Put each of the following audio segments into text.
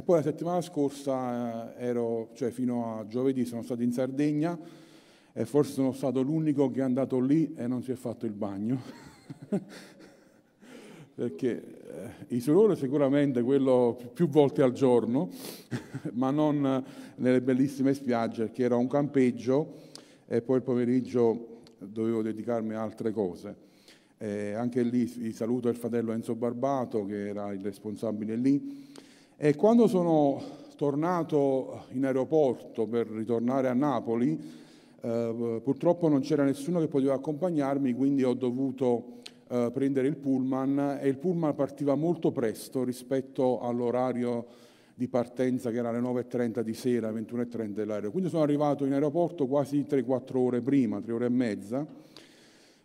e poi la settimana scorsa eh, ero, cioè fino a giovedì sono stato in Sardegna e forse sono stato l'unico che è andato lì e non si è fatto il bagno. Perché eh, Isolore sicuramente quello più volte al giorno, ma non nelle bellissime spiagge, perché era un campeggio e poi il pomeriggio dovevo dedicarmi a altre cose. Eh, anche lì saluto il fratello Enzo Barbato, che era il responsabile lì. E quando sono tornato in aeroporto per ritornare a Napoli, eh, purtroppo non c'era nessuno che poteva accompagnarmi, quindi ho dovuto eh, prendere il pullman e il pullman partiva molto presto rispetto all'orario di partenza che era alle 9.30 di sera, 21.30 dell'aereo. Quindi sono arrivato in aeroporto quasi 3-4 ore prima, 3 ore e mezza,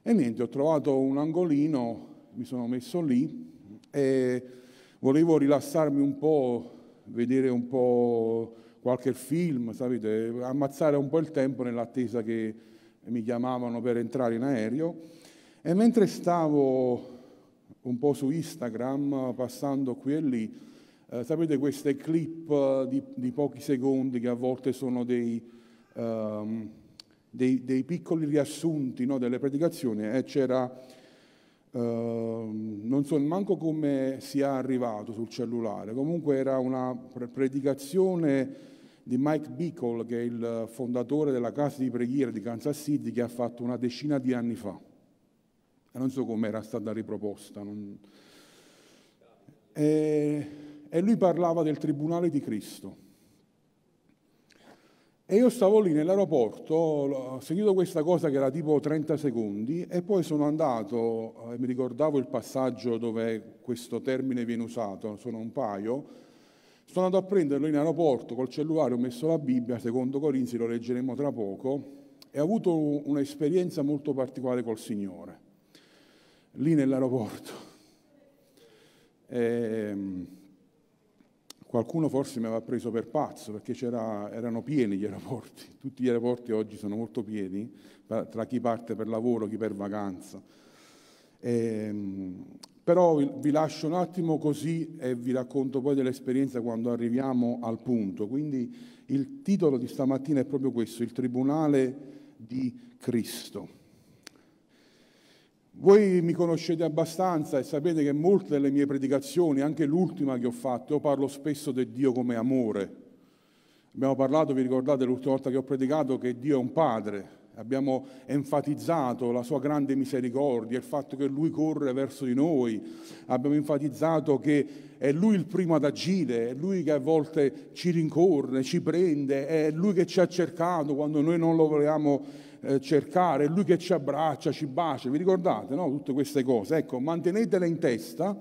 e niente, ho trovato un angolino, mi sono messo lì e volevo rilassarmi un po', vedere un po' qualche film, sapete, ammazzare un po' il tempo nell'attesa che mi chiamavano per entrare in aereo. E mentre stavo un po' su Instagram, passando qui e lì, eh, sapete queste clip eh, di, di, pochi secondi che a volte sono dei, um, dei, dei piccoli riassunti no, delle predicazioni e c'era, uh, non so manco come sia arrivato sul cellulare, comunque era una predicazione di Mike Bickle, che è il fondatore della casa di preghiera di Kansas City, che ha fatto una decina di anni fa. E non so come era stata riproposta. Non... E, e lui parlava del Tribunale di Cristo. E io stavo lì nell'aeroporto, ho sentito questa cosa che era tipo 30 secondi e poi sono andato, eh, mi ricordavo il passaggio dove questo termine viene usato, sono un paio, sono andato a prenderlo in aeroporto col cellulare, ho messo la Bibbia, secondo Corinzi lo leggeremo tra poco, e ho avuto un'esperienza molto particolare col Signore, lì nell'aeroporto. Ehm, Qualcuno forse mi aveva preso per pazzo perché erano pieni gli aeroporti, tutti gli aeroporti oggi sono molto pieni, tra chi parte per lavoro, chi per vacanza. Ehm, però vi lascio un attimo così e vi racconto poi dell'esperienza quando arriviamo al punto. Quindi il titolo di stamattina è proprio questo, il Tribunale di Cristo. Voi mi conoscete abbastanza e sapete che molte delle mie predicazioni, anche l'ultima che ho fatto, io parlo spesso di Dio come amore. Abbiamo parlato, vi ricordate l'ultima volta che ho predicato, che Dio è un padre. Abbiamo enfatizzato la sua grande misericordia, il fatto che Lui corre verso di noi. Abbiamo enfatizzato che è Lui il primo ad agire, è Lui che a volte ci rincorre, ci prende, è Lui che ci ha cercato quando noi non lo volevamo eh, cercare, Lui che ci abbraccia, ci bacia, vi ricordate no? tutte queste cose? Ecco, mantenetele in testa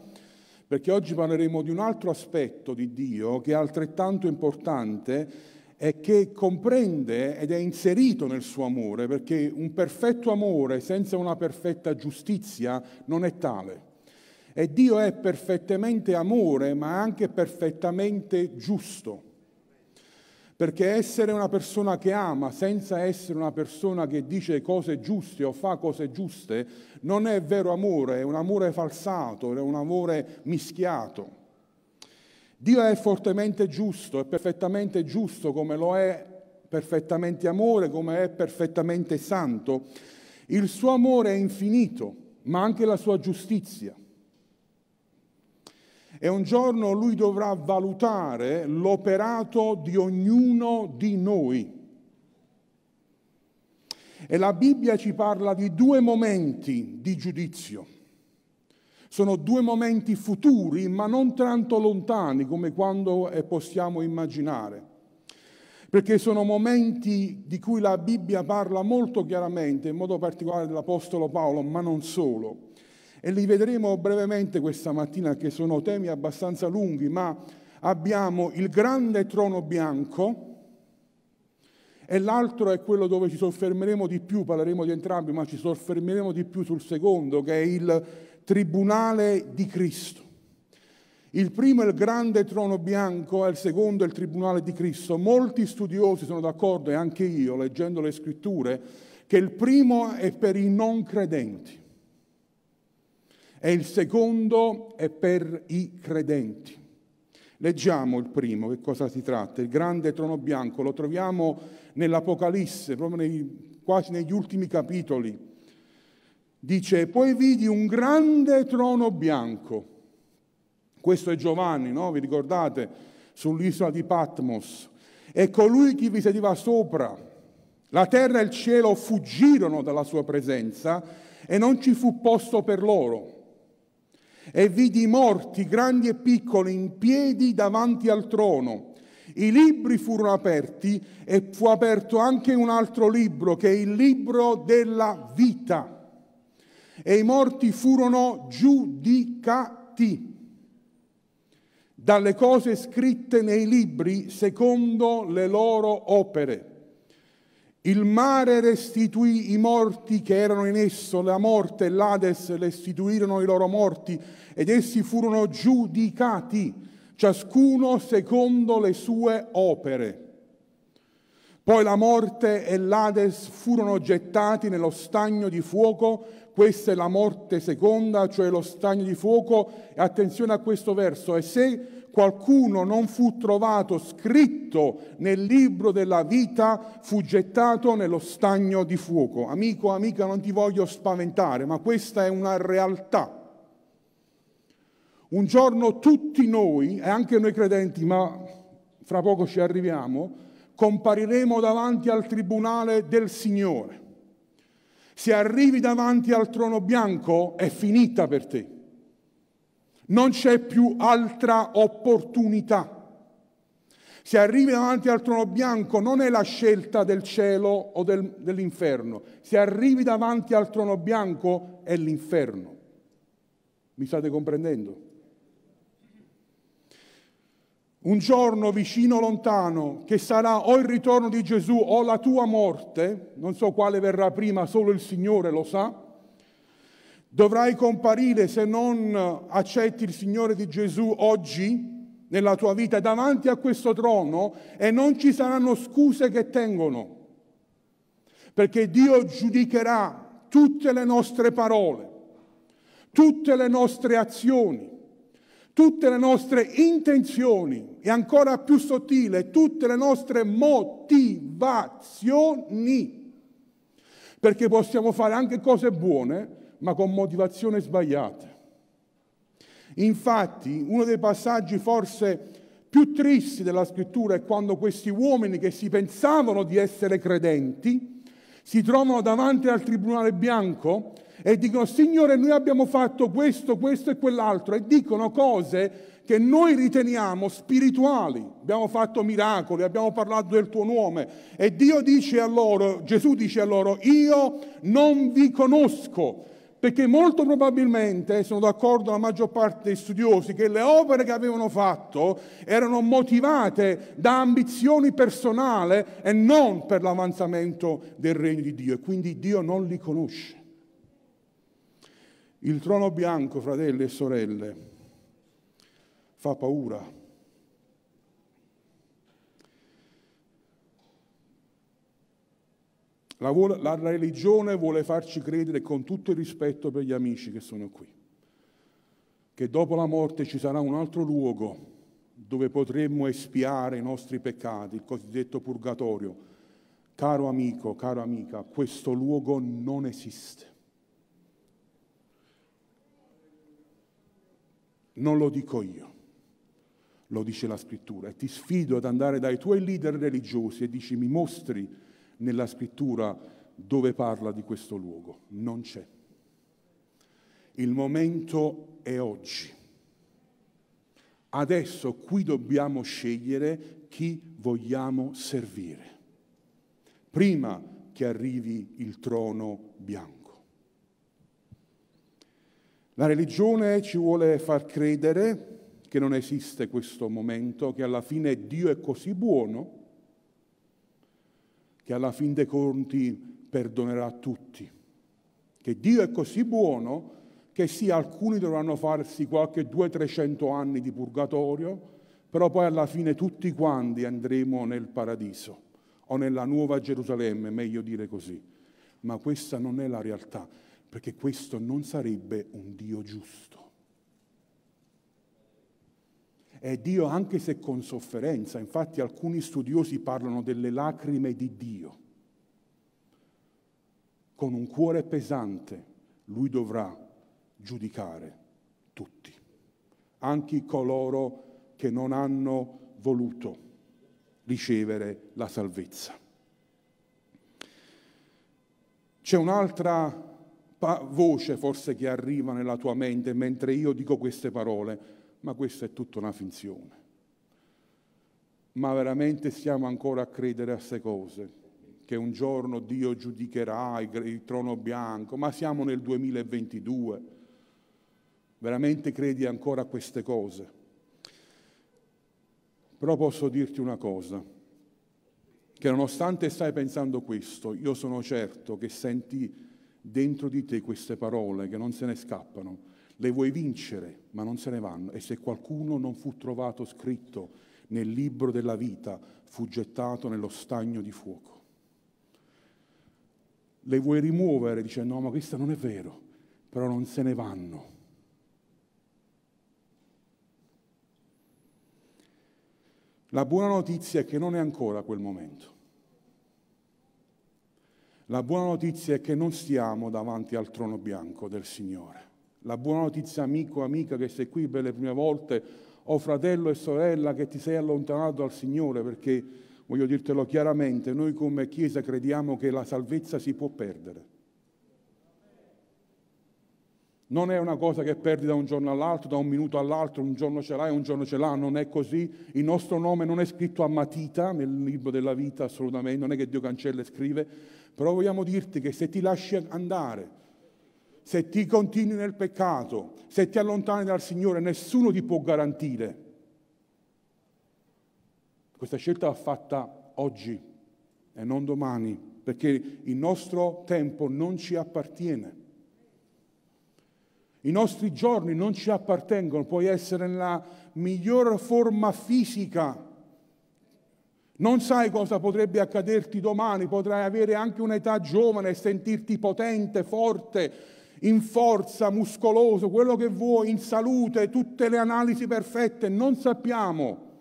perché oggi parleremo di un altro aspetto di Dio che è altrettanto importante e che comprende ed è inserito nel suo amore, perché un perfetto amore senza una perfetta giustizia non è tale. E Dio è perfettamente amore, ma anche perfettamente giusto. Perché essere una persona che ama senza essere una persona che dice cose giuste o fa cose giuste non è vero amore, è un amore falsato, è un amore mischiato. Dio è fortemente giusto, è perfettamente giusto come lo è perfettamente amore, come è perfettamente santo. Il suo amore è infinito, ma anche la sua giustizia e un giorno lui dovrà valutare l'operato di ognuno di noi. E la Bibbia ci parla di due momenti di giudizio. Sono due momenti futuri, ma non tanto lontani come quando possiamo immaginare. Perché sono momenti di cui la Bibbia parla molto chiaramente, in modo particolare dell'Apostolo Paolo, ma non solo e li vedremo brevemente questa mattina che sono temi abbastanza lunghi, ma abbiamo il grande trono bianco e l'altro è quello dove ci soffermeremo di più, parleremo di entrambi, ma ci soffermeremo di più sul secondo, che è il tribunale di Cristo. Il primo è il grande trono bianco e il secondo è il tribunale di Cristo. Molti studiosi sono d'accordo, e anche io, leggendo le scritture, che il primo è per i non credenti e il secondo è per i credenti. Leggiamo il primo, che cosa si tratta? Il grande trono bianco, lo troviamo nell'Apocalisse, proprio nei, quasi negli ultimi capitoli. Dice, poi vidi un grande trono bianco. Questo è Giovanni, no? Vi ricordate? Sull'isola di Patmos. E colui che vi sedeva sopra. La terra e il cielo fuggirono dalla sua presenza e non ci fu posto per loro e vidi morti, grandi e piccoli, in piedi davanti al trono. I libri furono aperti e fu aperto anche un altro libro, che è il libro della vita. E i morti furono giudicati dalle cose scritte nei libri secondo le loro opere. Il mare restituì i morti che erano in esso, la morte e l'Ades restituirono i loro morti ed essi furono giudicati, ciascuno secondo le sue opere. Poi la morte e l'Ades furono gettati nello stagno di fuoco, questa è la morte seconda, cioè lo stagno di fuoco, e attenzione a questo verso, e se qualcuno non fu trovato scritto nel libro della vita, fu gettato nello stagno di fuoco. Amico, amica, non ti voglio spaventare, ma questa è una realtà. Un giorno tutti noi, e anche noi credenti, ma fra poco ci arriviamo, compariremo davanti al tribunale del Signore. Se arrivi davanti al trono bianco è finita per te. Non c'è più altra opportunità. Se arrivi davanti al trono bianco non è la scelta del cielo o del, dell'inferno. Se arrivi davanti al trono bianco è l'inferno. Mi state comprendendo? Un giorno vicino lontano, che sarà o il ritorno di Gesù o la tua morte, non so quale verrà prima, solo il Signore lo sa, Dovrai comparire se non accetti il Signore di Gesù oggi nella tua vita davanti a questo trono e non ci saranno scuse che tengono, perché Dio giudicherà tutte le nostre parole, tutte le nostre azioni, tutte le nostre intenzioni e ancora più sottile, tutte le nostre motivazioni, perché possiamo fare anche cose buone ma con motivazioni sbagliate. Infatti, uno dei passaggi forse più tristi della scrittura è quando questi uomini che si pensavano di essere credenti si trovano davanti al tribunale bianco e dicono Signore noi abbiamo fatto questo, questo e quell'altro e dicono cose che noi riteniamo spirituali. Abbiamo fatto miracoli, abbiamo parlato del tuo nome e Dio dice a loro, Gesù dice a loro, io non vi conosco perché molto probabilmente, sono d'accordo la maggior parte dei studiosi, che le opere che avevano fatto erano motivate da ambizioni personali e non per l'avanzamento del regno di Dio e quindi Dio non li conosce. Il trono bianco, fratelli e sorelle, fa paura. La, vuole, la religione vuole farci credere con tutto il rispetto per gli amici che sono qui, che dopo la morte ci sarà un altro luogo dove potremmo espiare i nostri peccati, il cosiddetto purgatorio. Caro amico, caro amica, questo luogo non esiste. Non lo dico io, lo dice la scrittura. E ti sfido ad andare dai tuoi leader religiosi e dici mi mostri nella scrittura dove parla di questo luogo. Non c'è. Il momento è oggi. Adesso qui dobbiamo scegliere chi vogliamo servire, prima che arrivi il trono bianco. La religione ci vuole far credere che non esiste questo momento, che alla fine Dio è così buono che alla fin dei conti perdonerà tutti. Che Dio è così buono che sì, alcuni dovranno farsi qualche 200-300 anni di purgatorio, però poi alla fine tutti quanti andremo nel paradiso o nella nuova Gerusalemme, meglio dire così. Ma questa non è la realtà, perché questo non sarebbe un Dio giusto. È Dio anche se con sofferenza. Infatti alcuni studiosi parlano delle lacrime di Dio. Con un cuore pesante lui dovrà giudicare tutti, anche coloro che non hanno voluto ricevere la salvezza. C'è un'altra voce forse che arriva nella tua mente mentre io dico queste parole, ma questa è tutta una finzione. Ma veramente stiamo ancora a credere a queste cose, che un giorno Dio giudicherà il trono bianco, ma siamo nel 2022. Veramente credi ancora a queste cose? Però posso dirti una cosa, che nonostante stai pensando questo, io sono certo che senti dentro di te queste parole che non se ne scappano. Le vuoi vincere, ma non se ne vanno. E se qualcuno non fu trovato scritto nel libro della vita, fu gettato nello stagno di fuoco. Le vuoi rimuovere dicendo no, ma questo non è vero, però non se ne vanno. La buona notizia è che non è ancora quel momento. La buona notizia è che non stiamo davanti al trono bianco del Signore. La buona notizia, amico, amica, che sei qui per le prime volte, o fratello e sorella che ti sei allontanato dal Signore, perché voglio dirtelo chiaramente, noi come Chiesa crediamo che la salvezza si può perdere. Non è una cosa che perdi da un giorno all'altro, da un minuto all'altro, un giorno ce l'hai, un giorno ce l'ha, non è così. Il nostro nome non è scritto a matita nel libro della vita, assolutamente, non è che Dio cancella e scrive, però vogliamo dirti che se ti lasci andare, se ti continui nel peccato, se ti allontani dal Signore, nessuno ti può garantire. Questa scelta va fatta oggi e non domani, perché il nostro tempo non ci appartiene. I nostri giorni non ci appartengono, puoi essere nella miglior forma fisica non sai cosa potrebbe accaderti domani, potrai avere anche un'età giovane e sentirti potente, forte, in forza, muscoloso, quello che vuoi, in salute, tutte le analisi perfette, non sappiamo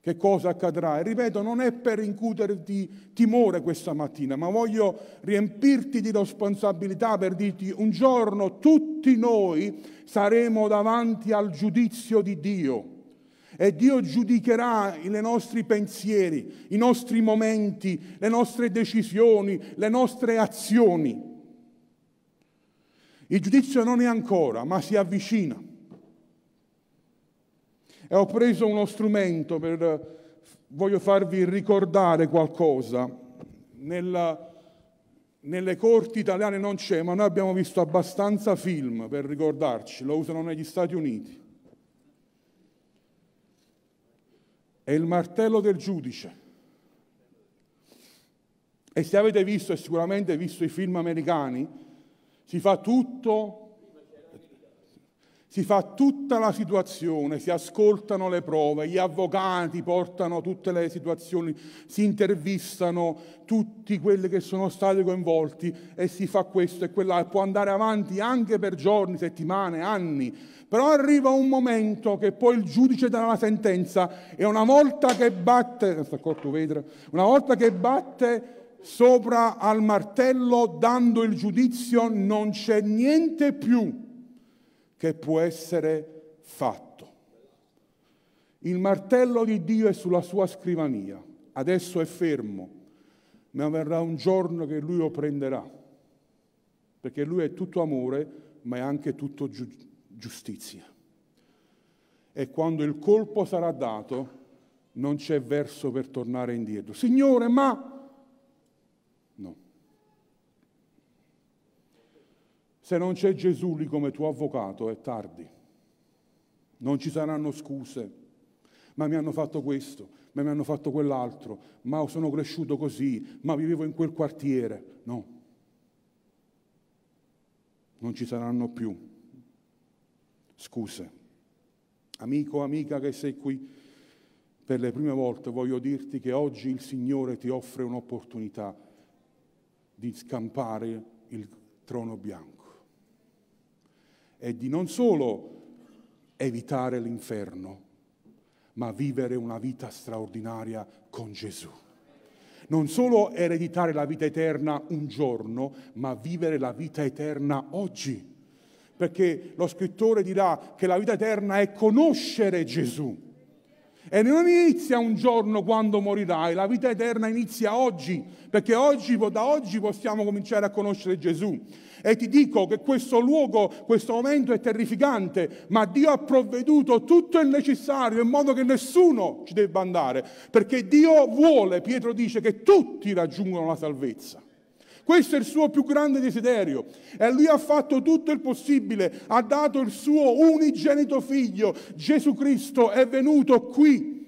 che cosa accadrà. E ripeto, non è per incuterti timore questa mattina, ma voglio riempirti di responsabilità per dirti un giorno tutti noi saremo davanti al giudizio di Dio e Dio giudicherà i nostri pensieri, i nostri momenti, le nostre decisioni, le nostre azioni. Il giudizio non è ancora, ma si avvicina. E ho preso uno strumento per, voglio farvi ricordare qualcosa. Nella, nelle corti italiane non c'è, ma noi abbiamo visto abbastanza film per ricordarci, lo usano negli Stati Uniti. è il martello del giudice. E se avete visto, e sicuramente visto i film americani, si fa tutto, si fa tutta la situazione, si ascoltano le prove, gli avvocati portano tutte le situazioni, si intervistano tutti quelli che sono stati coinvolti e si fa questo e quell'altro. Può andare avanti anche per giorni, settimane, anni, però arriva un momento che poi il giudice dà la sentenza e una volta che batte, una volta che batte sopra al martello dando il giudizio non c'è niente più che può essere fatto. Il martello di Dio è sulla sua scrivania, adesso è fermo, ma verrà un giorno che lui lo prenderà, perché lui è tutto amore, ma è anche tutto giudizio giustizia. E quando il colpo sarà dato, non c'è verso per tornare indietro. Signore, ma... Se non c'è Gesù lì come tuo avvocato, è tardi. Non ci saranno scuse. Ma mi hanno fatto questo, ma mi hanno fatto quell'altro, ma sono cresciuto così, ma vivevo in quel quartiere. No. Non ci saranno più scuse. Amico, amica che sei qui per le prime volte, voglio dirti che oggi il Signore ti offre un'opportunità di scampare il trono bianco e di non solo evitare l'inferno, ma vivere una vita straordinaria con Gesù. Non solo ereditare la vita eterna un giorno, ma vivere la vita eterna oggi. Perché lo scrittore dirà che la vita eterna è conoscere Gesù. E non inizia un giorno quando morirai, la vita eterna inizia oggi, perché oggi, da oggi possiamo cominciare a conoscere Gesù. E ti dico che questo luogo, questo momento è terrificante, ma Dio ha provveduto tutto il necessario in modo che nessuno ci debba andare, perché Dio vuole, Pietro dice, che tutti raggiungano la salvezza. Questo è il suo più grande desiderio. E lui ha fatto tutto il possibile, ha dato il suo unigenito figlio, Gesù Cristo è venuto qui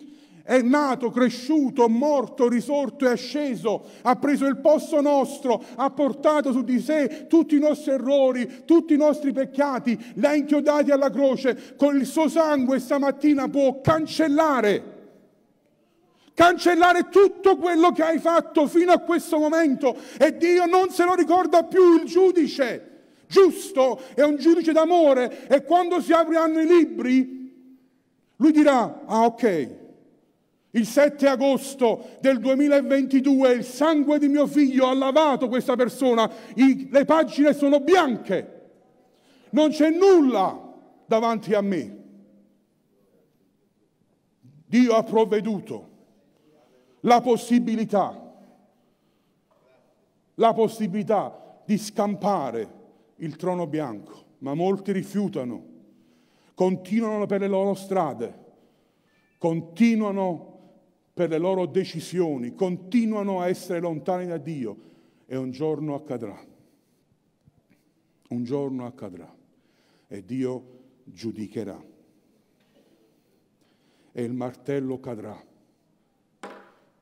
è nato, cresciuto, morto, risorto e asceso, ha preso il posto nostro, ha portato su di sé tutti i nostri errori, tutti i nostri peccati, li ha inchiodati alla croce, con il suo sangue stamattina può cancellare, cancellare tutto quello che hai fatto fino a questo momento e Dio non se lo ricorda più il giudice. Giusto, è un giudice d'amore e quando si apriranno i libri, lui dirà, ah ok, il 7 agosto del 2022 il sangue di mio figlio ha lavato questa persona, I, le pagine sono bianche, non c'è nulla davanti a me. Dio ha provveduto la possibilità, la possibilità di scampare il trono bianco, ma molti rifiutano, continuano per le loro strade, continuano per le loro decisioni, continuano a essere lontani da Dio. E un giorno accadrà. Un giorno accadrà. E Dio giudicherà. E il martello cadrà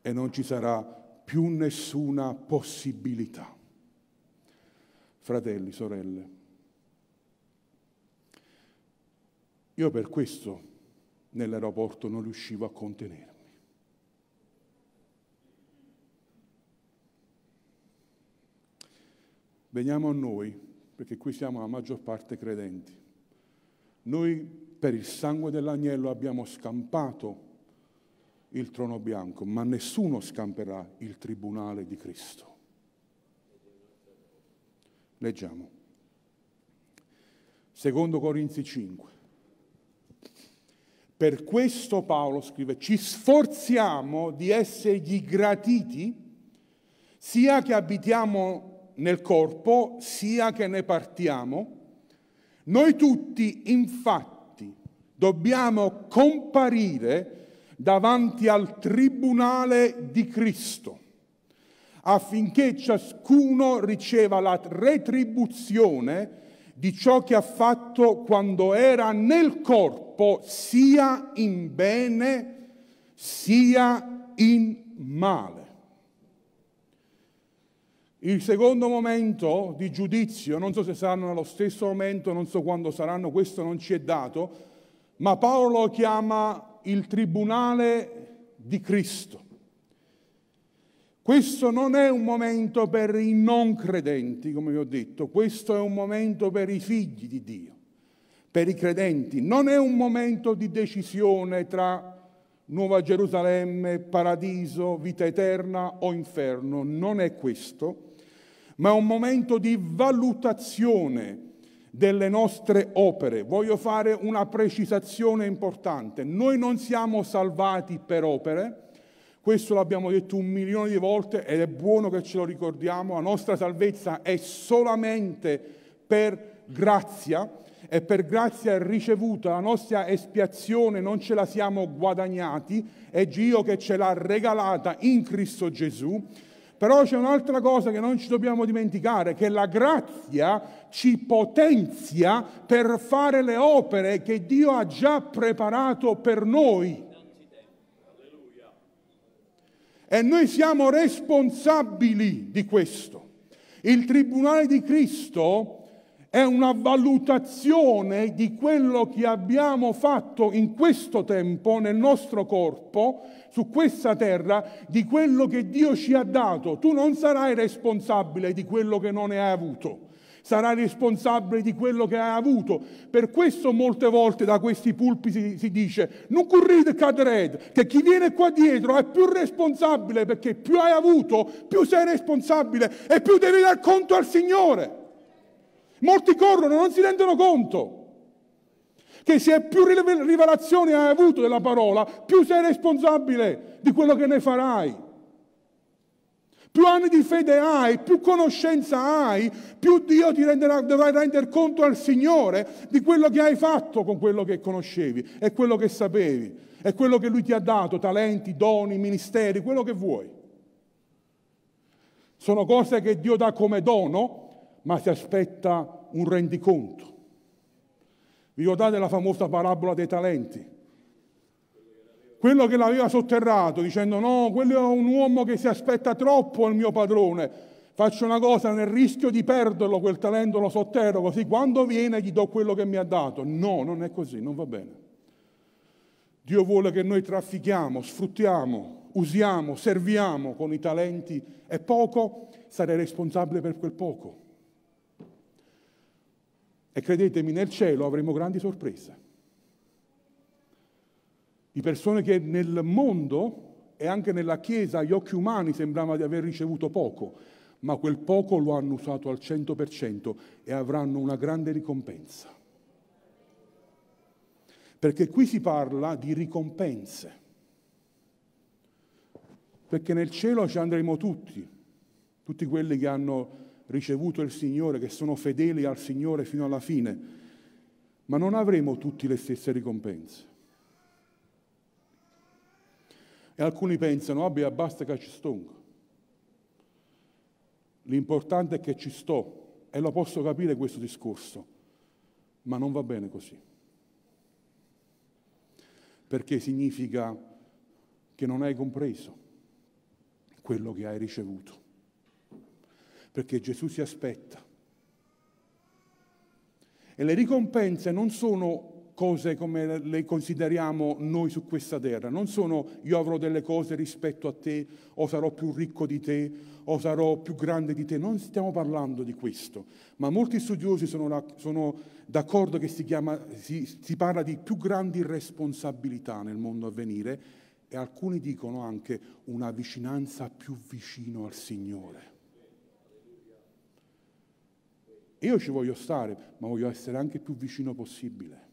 e non ci sarà più nessuna possibilità. Fratelli, sorelle, io per questo nell'aeroporto non riuscivo a contenermi. Veniamo a noi, perché qui siamo la maggior parte credenti. Noi per il sangue dell'agnello abbiamo scampato il trono bianco, ma nessuno scamperà il tribunale di Cristo. Leggiamo. Secondo Corinzi 5. Per questo Paolo scrive, ci sforziamo di essergli gratiti, sia che abitiamo nel corpo sia che ne partiamo, noi tutti infatti dobbiamo comparire davanti al tribunale di Cristo affinché ciascuno riceva la retribuzione di ciò che ha fatto quando era nel corpo, sia in bene sia in male. Il secondo momento di giudizio, non so se saranno nello stesso momento, non so quando saranno, questo non ci è dato, ma Paolo lo chiama il tribunale di Cristo. Questo non è un momento per i non credenti, come vi ho detto, questo è un momento per i figli di Dio, per i credenti. Non è un momento di decisione tra Nuova Gerusalemme, paradiso, vita eterna o inferno, non è questo ma è un momento di valutazione delle nostre opere. Voglio fare una precisazione importante. Noi non siamo salvati per opere, questo l'abbiamo detto un milione di volte ed è buono che ce lo ricordiamo. La nostra salvezza è solamente per grazia e per grazia ricevuta. La nostra espiazione non ce la siamo guadagnati, è Dio che ce l'ha regalata in Cristo Gesù però c'è un'altra cosa che non ci dobbiamo dimenticare, che la grazia ci potenzia per fare le opere che Dio ha già preparato per noi. E noi siamo responsabili di questo. Il Tribunale di Cristo è una valutazione di quello che abbiamo fatto in questo tempo nel nostro corpo, su questa terra, di quello che Dio ci ha dato. Tu non sarai responsabile di quello che non hai avuto. sarai responsabile di quello che hai avuto. Per questo molte volte da questi pulpiti si, si dice non correte cadrete, che chi viene qua dietro è più responsabile perché più hai avuto, più sei responsabile e più devi dar conto al Signore. Molti corrono, non si rendono conto che se più rivelazione hai avuto della parola, più sei responsabile di quello che ne farai. Più anni di fede hai, più conoscenza hai, più Dio ti renderà, dovrai rendere conto al Signore di quello che hai fatto con quello che conoscevi e quello che sapevi e quello che Lui ti ha dato, talenti, doni, ministeri, quello che vuoi. Sono cose che Dio dà come dono, ma si aspetta un rendiconto. Vi ricordate la famosa parabola dei talenti? quello che l'aveva sotterrato, dicendo no, quello è un uomo che si aspetta troppo al mio padrone, faccio una cosa nel rischio di perderlo, quel talento lo sotterro, così quando viene gli do quello che mi ha dato. No, non è così, non va bene. Dio vuole che noi traffichiamo, sfruttiamo, usiamo, serviamo con i talenti e poco, sarei responsabile per quel poco. E credetemi, nel cielo avremo grandi sorprese di persone che nel mondo e anche nella Chiesa agli occhi umani sembrava di aver ricevuto poco, ma quel poco lo hanno usato al 100% e avranno una grande ricompensa. Perché qui si parla di ricompense. Perché nel cielo ci andremo tutti, tutti quelli che hanno ricevuto il Signore, che sono fedeli al Signore fino alla fine, ma non avremo tutti le stesse ricompense. E alcuni pensano, vabbè, basta che ci sto. L'importante è che ci sto e lo posso capire questo discorso, ma non va bene così. Perché significa che non hai compreso quello che hai ricevuto. Perché Gesù si aspetta. E le ricompense non sono cose come le consideriamo noi su questa terra. Non sono io avrò delle cose rispetto a te, o sarò più ricco di te, o sarò più grande di te. Non stiamo parlando di questo, ma molti studiosi sono, sono d'accordo che si, chiama, si, si parla di più grandi responsabilità nel mondo a venire e alcuni dicono anche una vicinanza più vicino al Signore. Io ci voglio stare, ma voglio essere anche più vicino possibile.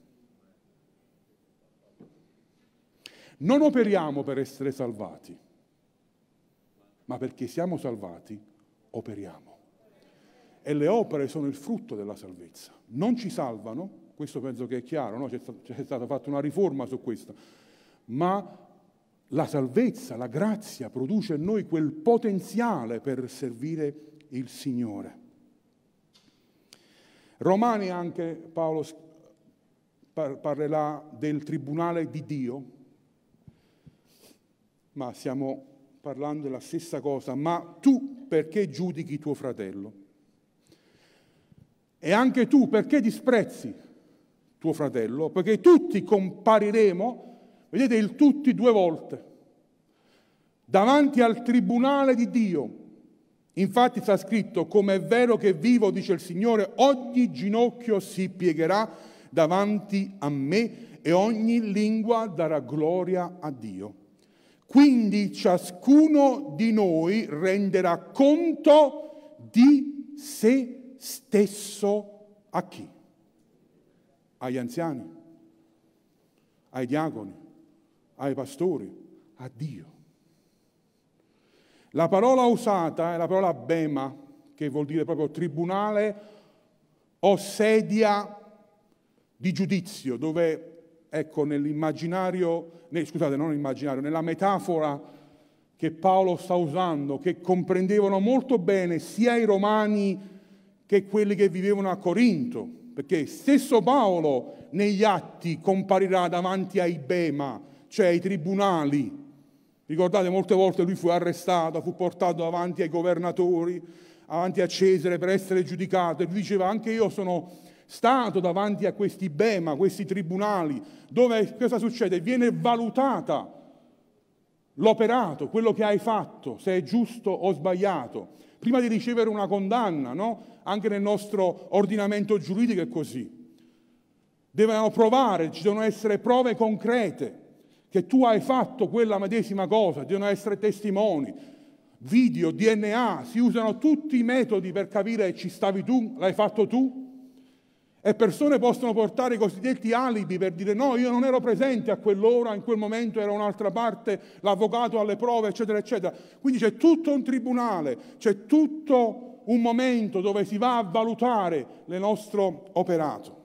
Non operiamo per essere salvati, ma perché siamo salvati, operiamo. E le opere sono il frutto della salvezza. Non ci salvano, questo penso che è chiaro, no? c'è, c'è stata fatta una riforma su questo, ma la salvezza, la grazia produce in noi quel potenziale per servire il Signore. Romani anche Paolo parlerà del tribunale di Dio, ma stiamo parlando della stessa cosa, ma tu perché giudichi tuo fratello? E anche tu perché disprezzi tuo fratello? Perché tutti compariremo, vedete il tutti due volte, davanti al tribunale di Dio. Infatti sta scritto, come è vero che vivo, dice il Signore, ogni ginocchio si piegherà davanti a me e ogni lingua darà gloria a Dio. Quindi ciascuno di noi renderà conto di se stesso a chi? Agli anziani, ai diaconi, ai pastori, a Dio. La parola usata è la parola bema, che vuol dire proprio tribunale o sedia di giudizio, dove ecco, nell'immaginario, ne, scusate, non nell'immaginario, nella metafora che Paolo sta usando, che comprendevano molto bene sia i romani che quelli che vivevano a Corinto, perché stesso Paolo negli atti comparirà davanti ai Bema, cioè ai tribunali. Ricordate, molte volte lui fu arrestato, fu portato davanti ai governatori, davanti a Cesare per essere giudicato e lui diceva anche io sono stato davanti a questi bema, questi tribunali, dove cosa succede? Viene valutata l'operato, quello che hai fatto, se è giusto o sbagliato, prima di ricevere una condanna, no? Anche nel nostro ordinamento giuridico è così. Devono provare, ci devono essere prove concrete che tu hai fatto quella medesima cosa, devono essere testimoni, video, DNA, si usano tutti i metodi per capire ci stavi tu, l'hai fatto tu. E persone possono portare i cosiddetti alibi per dire no, io non ero presente a quell'ora, in quel momento era un'altra parte, l'avvocato alle prove, eccetera, eccetera. Quindi c'è tutto un tribunale, c'è tutto un momento dove si va a valutare il nostro operato.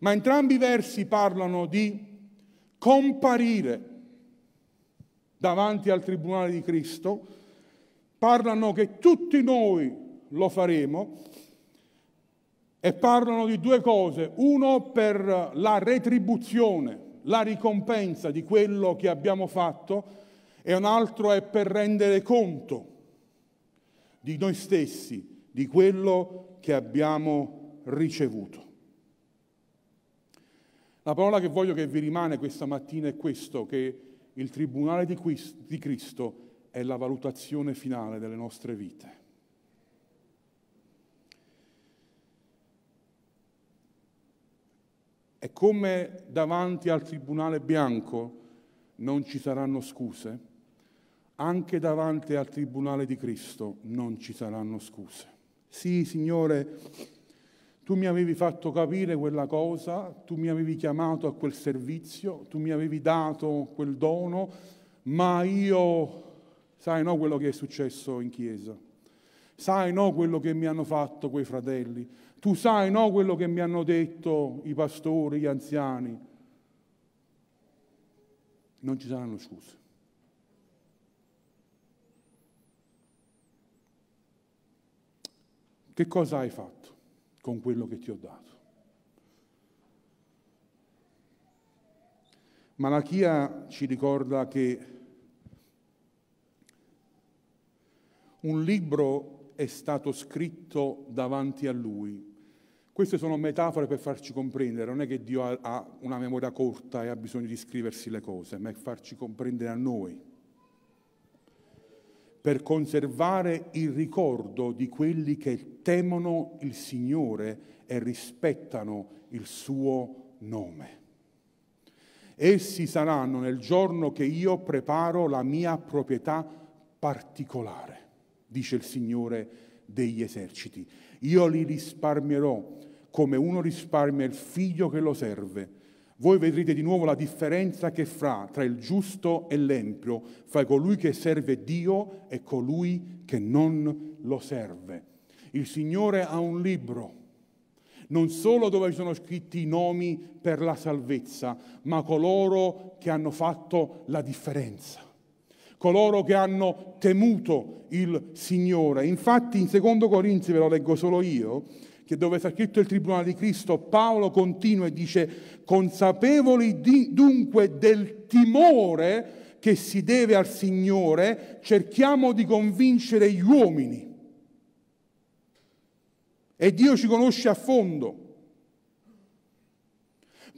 Ma entrambi i versi parlano di comparire davanti al Tribunale di Cristo, parlano che tutti noi lo faremo e parlano di due cose. Uno per la retribuzione, la ricompensa di quello che abbiamo fatto e un altro è per rendere conto di noi stessi, di quello che abbiamo ricevuto. La parola che voglio che vi rimane questa mattina è questo, che il tribunale di Cristo è la valutazione finale delle nostre vite. E come davanti al tribunale bianco non ci saranno scuse, anche davanti al tribunale di Cristo non ci saranno scuse. Sì, Signore, tu mi avevi fatto capire quella cosa, tu mi avevi chiamato a quel servizio, tu mi avevi dato quel dono, ma io, sai no quello che è successo in chiesa, sai no quello che mi hanno fatto quei fratelli, tu sai no quello che mi hanno detto i pastori, gli anziani. Non ci saranno scuse. Che cosa hai fatto? Con quello che ti ho dato. Malachia ci ricorda che un libro è stato scritto davanti a lui. Queste sono metafore per farci comprendere, non è che Dio ha una memoria corta e ha bisogno di scriversi le cose, ma è farci comprendere a noi per conservare il ricordo di quelli che temono il Signore e rispettano il suo nome. Essi saranno nel giorno che io preparo la mia proprietà particolare, dice il Signore degli eserciti. Io li risparmierò come uno risparmia il figlio che lo serve voi vedrete di nuovo la differenza che fra tra il giusto e l'empio, fra colui che serve Dio e colui che non lo serve. Il Signore ha un libro, non solo dove sono scritti i nomi per la salvezza, ma coloro che hanno fatto la differenza coloro che hanno temuto il Signore. Infatti in secondo Corinzi, ve lo leggo solo io, che dove sta scritto il Tribunale di Cristo, Paolo continua e dice, consapevoli di, dunque del timore che si deve al Signore, cerchiamo di convincere gli uomini. E Dio ci conosce a fondo.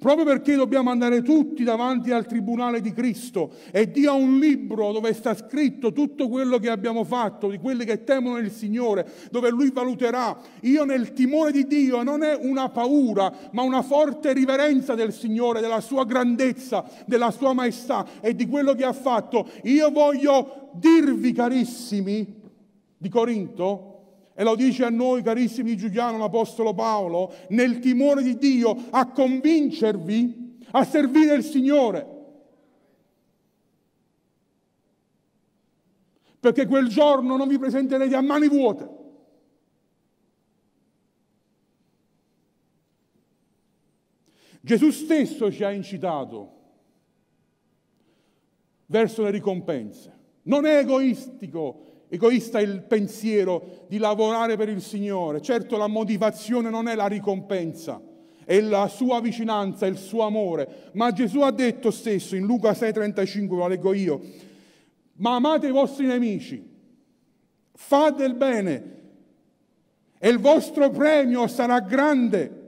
Proprio perché dobbiamo andare tutti davanti al tribunale di Cristo e Dio ha un libro dove sta scritto tutto quello che abbiamo fatto, di quelli che temono il Signore, dove Lui valuterà. Io nel timore di Dio non è una paura, ma una forte riverenza del Signore, della sua grandezza, della sua maestà e di quello che ha fatto. Io voglio dirvi, carissimi, di Corinto, e lo dice a noi, carissimi Giuliano, l'Apostolo Paolo, nel timore di Dio, a convincervi a servire il Signore. Perché quel giorno non vi presenterete a mani vuote. Gesù stesso ci ha incitato verso le ricompense. Non è egoistico Egoista è il pensiero di lavorare per il Signore. Certo la motivazione non è la ricompensa, è la sua vicinanza, il suo amore. Ma Gesù ha detto stesso in Luca 6:35, lo leggo io, ma amate i vostri nemici, fate il bene e il vostro premio sarà grande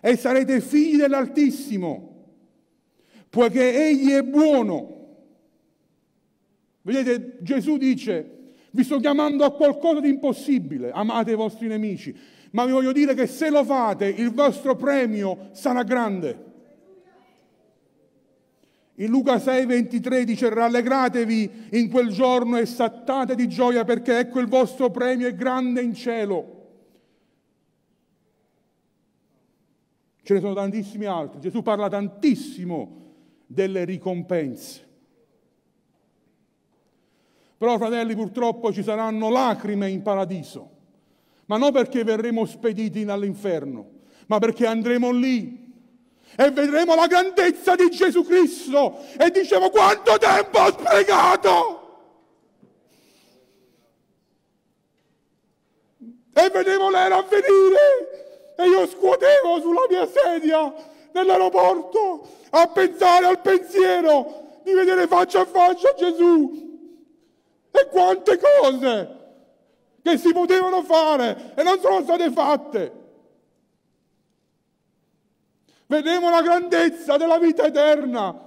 e sarete figli dell'Altissimo poiché Egli è buono. Vedete, Gesù dice, vi sto chiamando a qualcosa di impossibile, amate i vostri nemici, ma vi voglio dire che se lo fate il vostro premio sarà grande. In Luca 6, 23 dice rallegratevi in quel giorno e sattate di gioia perché ecco il vostro premio è grande in cielo. Ce ne sono tantissimi altri. Gesù parla tantissimo delle ricompense. Però, fratelli, purtroppo ci saranno lacrime in paradiso, ma non perché verremo spediti all'inferno, ma perché andremo lì e vedremo la grandezza di Gesù Cristo e dicevo quanto tempo ho sprecato! E vedevo l'era a venire e io scuotevo sulla mia sedia nell'aeroporto a pensare al pensiero di vedere faccia a faccia Gesù. E quante cose che si potevano fare e non sono state fatte. Vedremo la grandezza della vita eterna.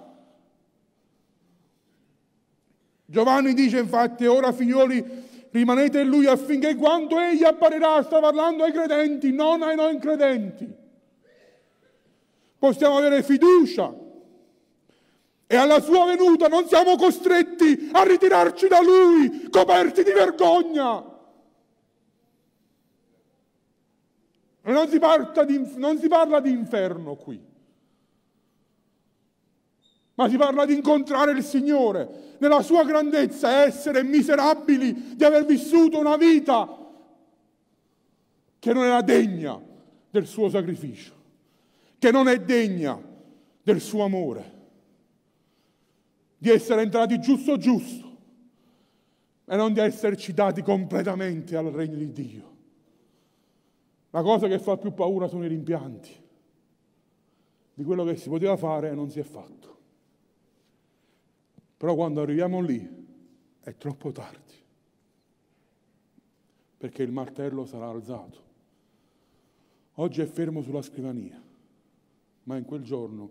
Giovanni dice infatti, ora figlioli, rimanete in lui affinché quando egli apparirà, sta parlando ai credenti, non ai non credenti. Possiamo avere fiducia e alla sua venuta non siamo costretti a ritirarci da lui coperti di vergogna. Non si, di, non si parla di inferno qui, ma si parla di incontrare il Signore nella sua grandezza, essere miserabili di aver vissuto una vita che non era degna del suo sacrificio, che non è degna del suo amore, di essere entrati giusto giusto e non di esserci dati completamente al regno di Dio. La cosa che fa più paura sono i rimpianti di quello che si poteva fare e non si è fatto. Però quando arriviamo lì è troppo tardi, perché il martello sarà alzato. Oggi è fermo sulla scrivania, ma in quel giorno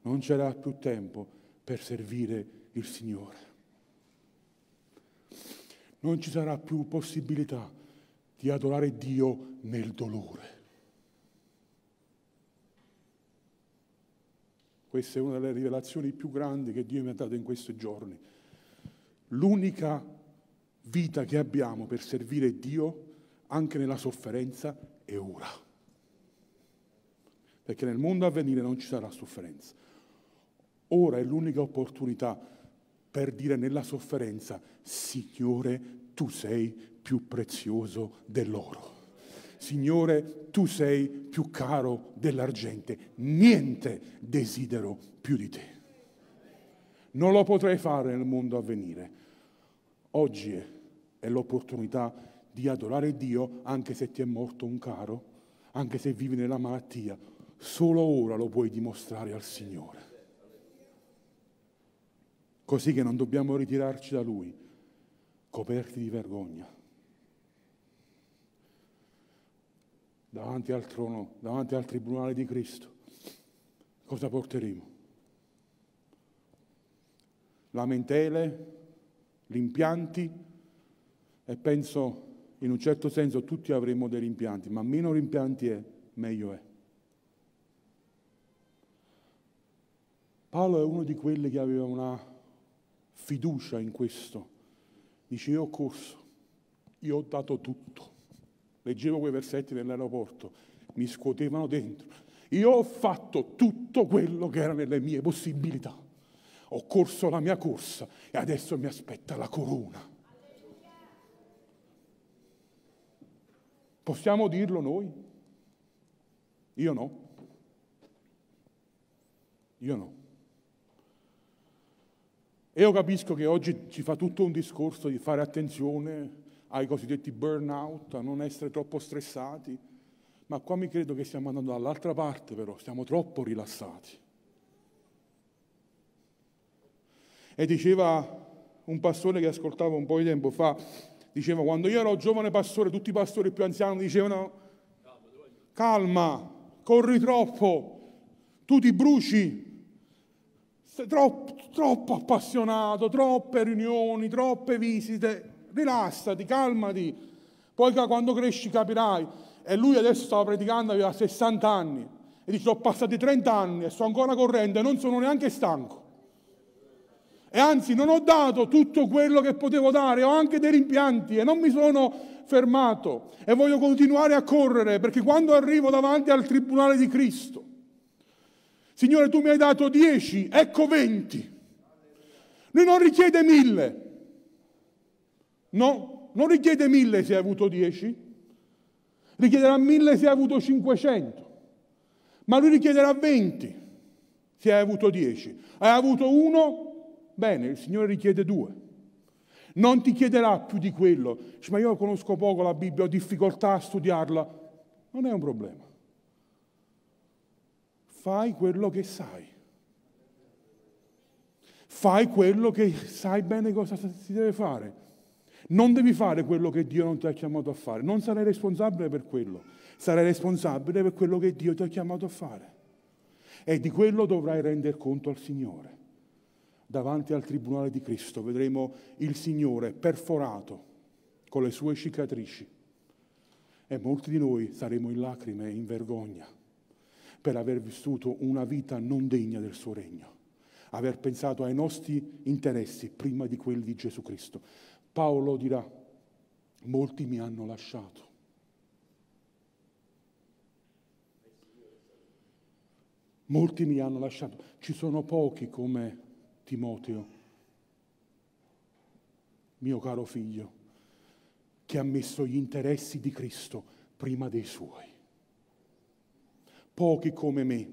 non c'era più tempo per servire il Signore. Non ci sarà più possibilità di adorare Dio nel dolore. Questa è una delle rivelazioni più grandi che Dio mi ha dato in questi giorni. L'unica vita che abbiamo per servire Dio anche nella sofferenza è ora. Perché nel mondo a venire non ci sarà sofferenza. Ora è l'unica opportunità per dire nella sofferenza, Signore, tu sei più prezioso dell'oro. Signore, tu sei più caro dell'argente, niente desidero più di te. Non lo potrei fare nel mondo a venire. Oggi è, l'opportunità di adorare Dio anche se ti è morto un caro, anche se vivi nella malattia. Solo ora lo puoi dimostrare al Signore. Così che non dobbiamo ritirarci da Lui, coperti di vergogna davanti al trono, davanti al tribunale di Cristo, cosa porteremo? Lamentele, rimpianti e penso in un certo senso tutti avremo dei rimpianti, ma meno rimpianti è, meglio è. Paolo è uno di quelli che aveva una fiducia in questo. Dice io ho corso, io ho dato tutto leggevo quei versetti nell'aeroporto, mi scuotevano dentro. Io ho fatto tutto quello che era nelle mie possibilità. Ho corso la mia corsa e adesso mi aspetta la corona. Possiamo dirlo noi? Io no. Io no. E io capisco che oggi ci fa tutto un discorso di fare attenzione ai cosiddetti burnout, a non essere troppo stressati. Ma qua mi credo che stiamo andando dall'altra parte però, stiamo troppo rilassati. E diceva un pastore che ascoltavo un po' di tempo fa, diceva quando io ero giovane pastore, tutti i pastori più anziani dicevano calma, corri troppo, tu ti bruci. Troppo, troppo appassionato, troppe riunioni, troppe visite, rilassati, calmati, poi quando cresci capirai. E lui adesso stava predicando, aveva 60 anni, e dice, sono passati 30 anni e sto ancora correndo e non sono neanche stanco. E anzi, non ho dato tutto quello che potevo dare, ho anche dei rimpianti e non mi sono fermato e voglio continuare a correre perché quando arrivo davanti al tribunale di Cristo, Signore, tu mi hai dato 10, ecco 20. Lui non richiede mille. No, non richiede mille se hai avuto 10. Richiederà mille se hai avuto 500. Ma lui richiederà 20 se hai avuto 10. Hai avuto uno? Bene, il Signore richiede due. Non ti chiederà più di quello. Dice, ma io conosco poco la Bibbia, ho difficoltà a studiarla. Non è un problema. Fai quello che sai. Fai quello che sai bene cosa si deve fare. Non devi fare quello che Dio non ti ha chiamato a fare. Non sarai responsabile per quello. Sarai responsabile per quello che Dio ti ha chiamato a fare. E di quello dovrai rendere conto al Signore davanti al tribunale di Cristo vedremo il Signore perforato con le sue cicatrici e molti di noi saremo in lacrime e in vergogna per aver vissuto una vita non degna del suo regno, aver pensato ai nostri interessi prima di quelli di Gesù Cristo. Paolo dirà, molti mi hanno lasciato. Molti mi hanno lasciato. Ci sono pochi come Timoteo, mio caro figlio, che ha messo gli interessi di Cristo prima dei suoi. Pochi come me,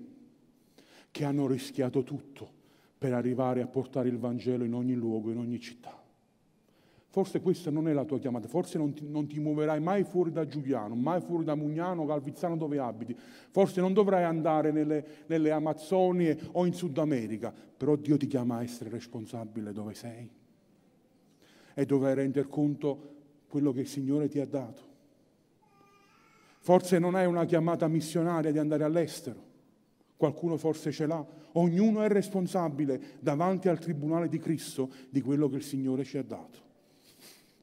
che hanno rischiato tutto per arrivare a portare il Vangelo in ogni luogo, in ogni città. Forse questa non è la tua chiamata, forse non ti, non ti, muoverai mai fuori da Giuliano, mai fuori da Mugnano, Calvizzano dove abiti, forse non dovrai andare nelle, nelle Amazzonie o in Sud America, però Dio ti chiama a essere responsabile dove sei e dovrai rendere conto quello che il Signore ti ha dato. Forse non hai una chiamata missionaria di andare all'estero, qualcuno forse ce l'ha, ognuno è responsabile davanti al Tribunale di Cristo di quello che il Signore ci ha dato.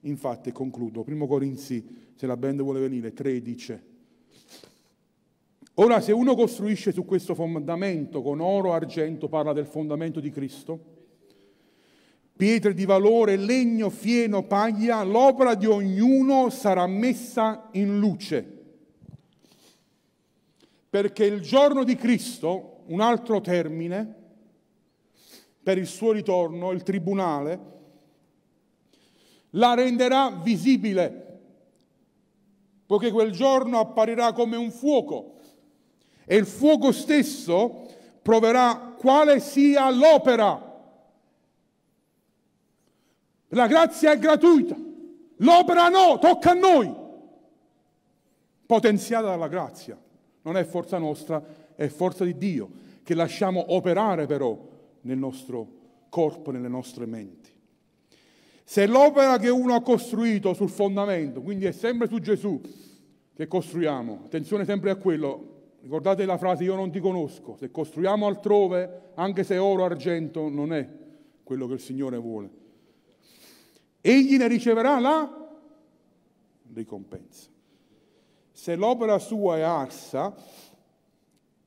Infatti, concludo, primo Corinzi, se la band vuole venire, 13. Ora, se uno costruisce su questo fondamento con oro, argento, parla del fondamento di Cristo, pietre di valore, legno, fieno, paglia, l'opera di ognuno sarà messa in luce. Perché il giorno di Cristo, un altro termine, per il suo ritorno, il tribunale, la renderà visibile, poiché quel giorno apparirà come un fuoco e il fuoco stesso proverà quale sia l'opera. La grazia è gratuita, l'opera no, tocca a noi, potenziata dalla grazia. Non è forza nostra, è forza di Dio che lasciamo operare però nel nostro corpo, nelle nostre menti. Se l'opera che uno ha costruito sul fondamento, quindi è sempre su Gesù che costruiamo, attenzione sempre a quello, ricordate la frase io non ti conosco, se costruiamo altrove, anche se oro argento, non è quello che il Signore vuole. Egli ne riceverà la ricompensa. Se l'opera sua è arsa,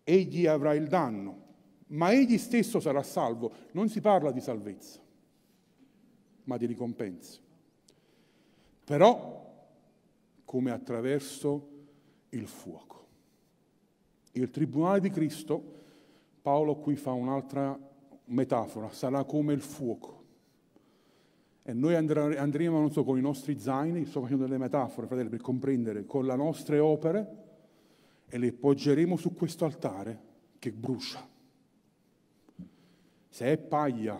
egli avrà il danno, ma egli stesso sarà salvo. Non si parla di salvezza ma di ricompense. Però come attraverso il fuoco. Il tribunale di Cristo, Paolo qui fa un'altra metafora, sarà come il fuoco. E noi andremo, non so, con i nostri zaini, sto facendo delle metafore, fratelli, per comprendere, con le nostre opere e le poggeremo su questo altare che brucia. Se è paglia,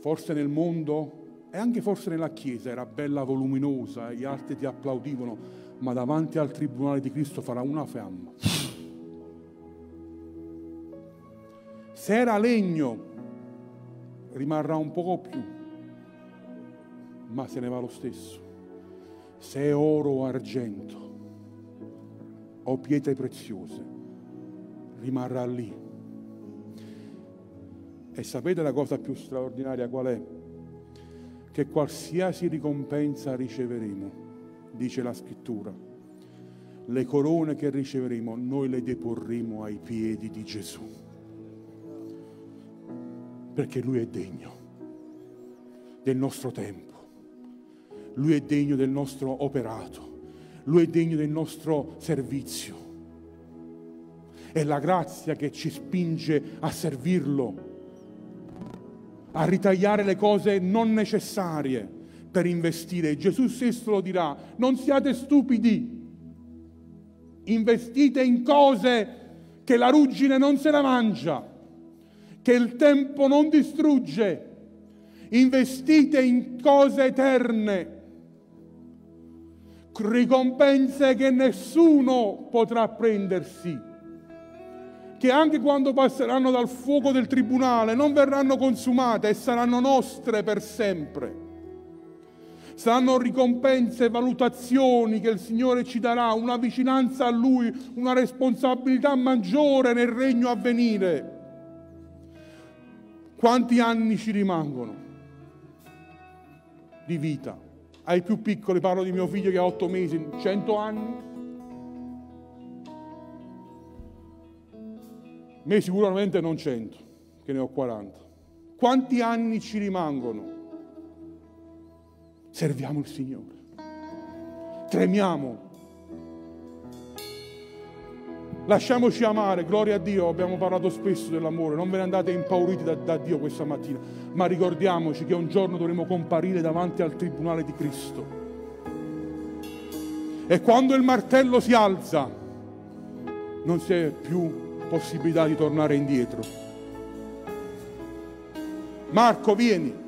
forse nel mondo e anche forse nella Chiesa era bella voluminosa, gli altri ti applaudivano, ma davanti al Tribunale di Cristo farà una fiamma. Se era legno, rimarrà un poco più, ma se ne va lo stesso. Se è oro o argento o pietre preziose, rimarrà lì E sapete la cosa più straordinaria qual è? Che qualsiasi ricompensa riceveremo, dice la scrittura, le corone che riceveremo noi le deporremo ai piedi di Gesù. Perché Lui è degno del nostro tempo, Lui è degno del nostro operato, Lui è degno del nostro servizio. È la grazia che ci spinge a servirlo, a ritagliare le cose non necessarie per investire. Gesù stesso lo dirà, non siate stupidi, investite in cose che la ruggine non se la mangia, che il tempo non distrugge. Investite in cose eterne, ricompense che nessuno potrà prendersi, che anche quando passeranno dal fuoco del tribunale non verranno consumate e saranno nostre per sempre saranno ricompense, valutazioni che il Signore ci darà, una vicinanza a Lui, una responsabilità maggiore nel regno a venire. Quanti anni ci rimangono di vita? Ai più piccoli, parlo di mio figlio che ha otto mesi, cento anni? Me sicuramente non cento, che ne ho 40. Quanti anni ci rimangono? serviamo il Signore. Tremiamo. Lasciamoci amare, gloria a Dio, abbiamo parlato spesso dell'amore, non ve ne andate impauriti da, da Dio questa mattina, ma ricordiamoci che un giorno dovremo comparire davanti al tribunale di Cristo. E quando il martello si alza, non c'è più possibilità di tornare indietro. Marco, vieni.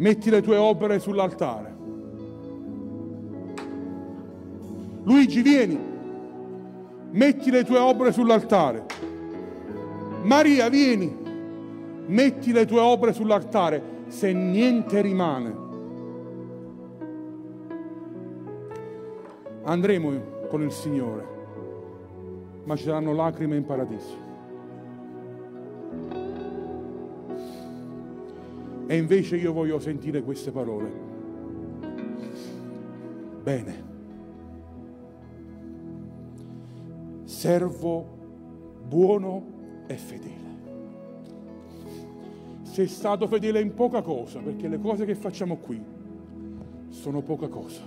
metti le tue opere sull'altare. Luigi, vieni, metti le tue opere sull'altare. Maria, vieni, metti le tue opere sull'altare. Se niente rimane, andremo con il Signore, ma ci saranno lacrime in paradiso. E invece io voglio sentire queste parole. Bene. Servo buono e fedele. Sei stato fedele in poca cosa, perché le cose che facciamo qui sono poca cosa.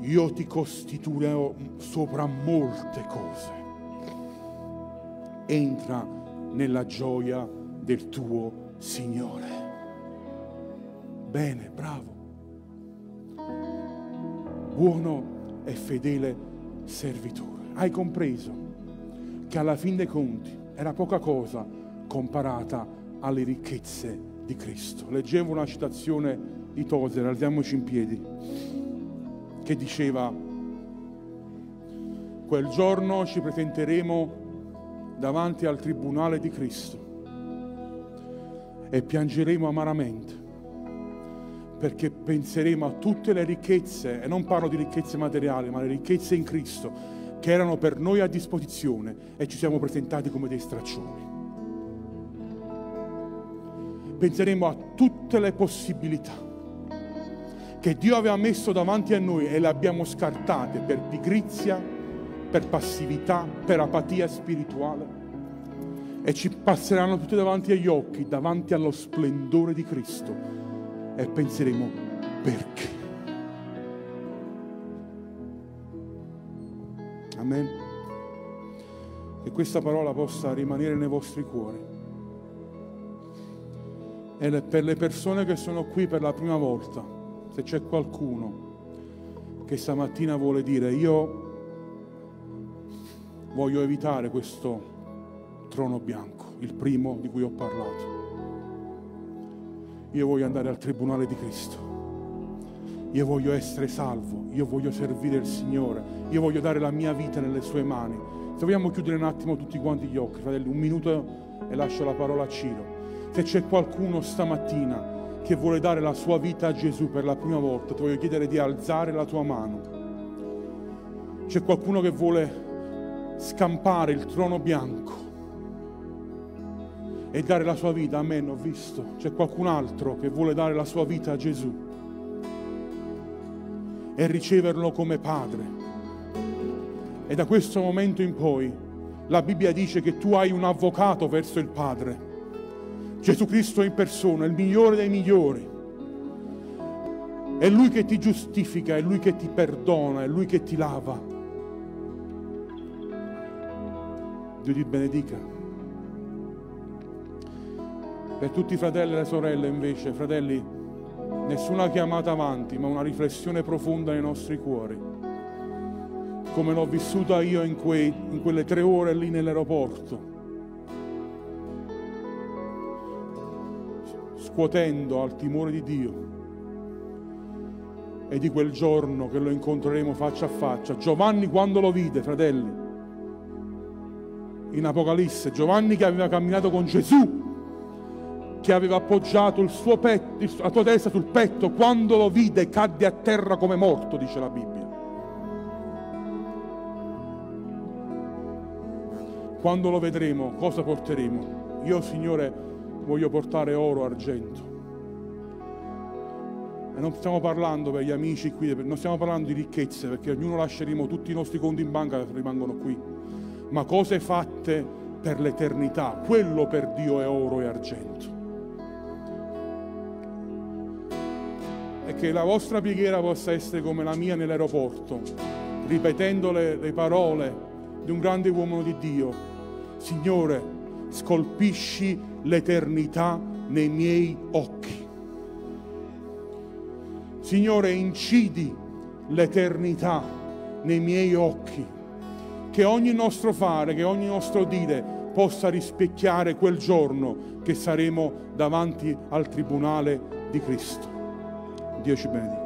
Io ti costituirò sopra molte cose. Entra nella gioia del tuo Signore. Bene, bravo. Buono e fedele servitore. Hai compreso che alla fin dei conti era poca cosa comparata alle ricchezze di Cristo. Leggevo una citazione di Tozer, alziamoci in piedi, che diceva, quel giorno ci presenteremo davanti al tribunale di Cristo e piangeremo amaramente perché penseremo a tutte le ricchezze, e non parlo di ricchezze materiali, ma le ricchezze in Cristo, che erano per noi a disposizione e ci siamo presentati come dei straccioni. Penseremo a tutte le possibilità che Dio aveva messo davanti a noi e le abbiamo scartate per pigrizia, per passività, per apatia spirituale. E ci passeranno tutti davanti agli occhi, davanti allo splendore di Cristo. E penseremo perché. Amen. Che questa parola possa rimanere nei vostri cuori. E per le persone che sono qui per la prima volta, se c'è qualcuno che stamattina vuole dire io voglio evitare questo trono bianco, il primo di cui ho parlato. Io voglio andare al tribunale di Cristo. Io voglio essere salvo, io voglio servire il Signore, io voglio dare la mia vita nelle sue mani. Se vogliamo chiudere un attimo tutti quanti gli occhi, fratelli, un minuto e lascio la parola a Ciro. Se c'è qualcuno stamattina che vuole dare la sua vita a Gesù per la prima volta, ti voglio chiedere di alzare la tua mano C'è qualcuno che vuole scampare il trono bianco e dare la sua vita. Amen, ho visto. C'è qualcun altro che vuole dare la sua vita a Gesù e riceverlo come padre. E da questo momento in poi la Bibbia dice che tu hai un avvocato verso il Padre. Gesù Cristo in persona, il migliore dei migliori. È Lui che ti giustifica, è Lui che ti perdona, è Lui che ti lava. Dio ti benedica. Per tutti i fratelli e le sorelle invece, fratelli, nessuna chiamata avanti, ma una riflessione profonda nei nostri cuori. Come l'ho vissuta io in, quei, in quelle tre ore lì nell'aeroporto. Scuotendo al timore di Dio e di quel giorno che lo incontreremo faccia a faccia. Giovanni quando lo vide, fratelli, in Apocalisse, Giovanni che aveva camminato con Gesù che aveva appoggiato petto, la tua testa sul petto, quando lo vide cadde a terra come morto, dice la Bibbia. Quando lo vedremo, cosa porteremo? Io, Signore, voglio portare oro, argento. E non stiamo parlando per gli amici qui, non stiamo parlando di ricchezze, perché ognuno lasceremo tutti i nostri conti in banca rimangono qui, ma cose fatte per l'eternità. Quello per Dio è oro e argento. E che la vostra preghiera possa essere come la mia nell'aeroporto, ripetendo le, le parole di un grande uomo di Dio. Signore, scolpisci l'eternità nei miei occhi. Signore, incidi l'eternità nei miei occhi. Che ogni nostro fare, che ogni nostro dire possa rispecchiare quel giorno che saremo davanti al tribunale di Cristo. Dio ci benedica.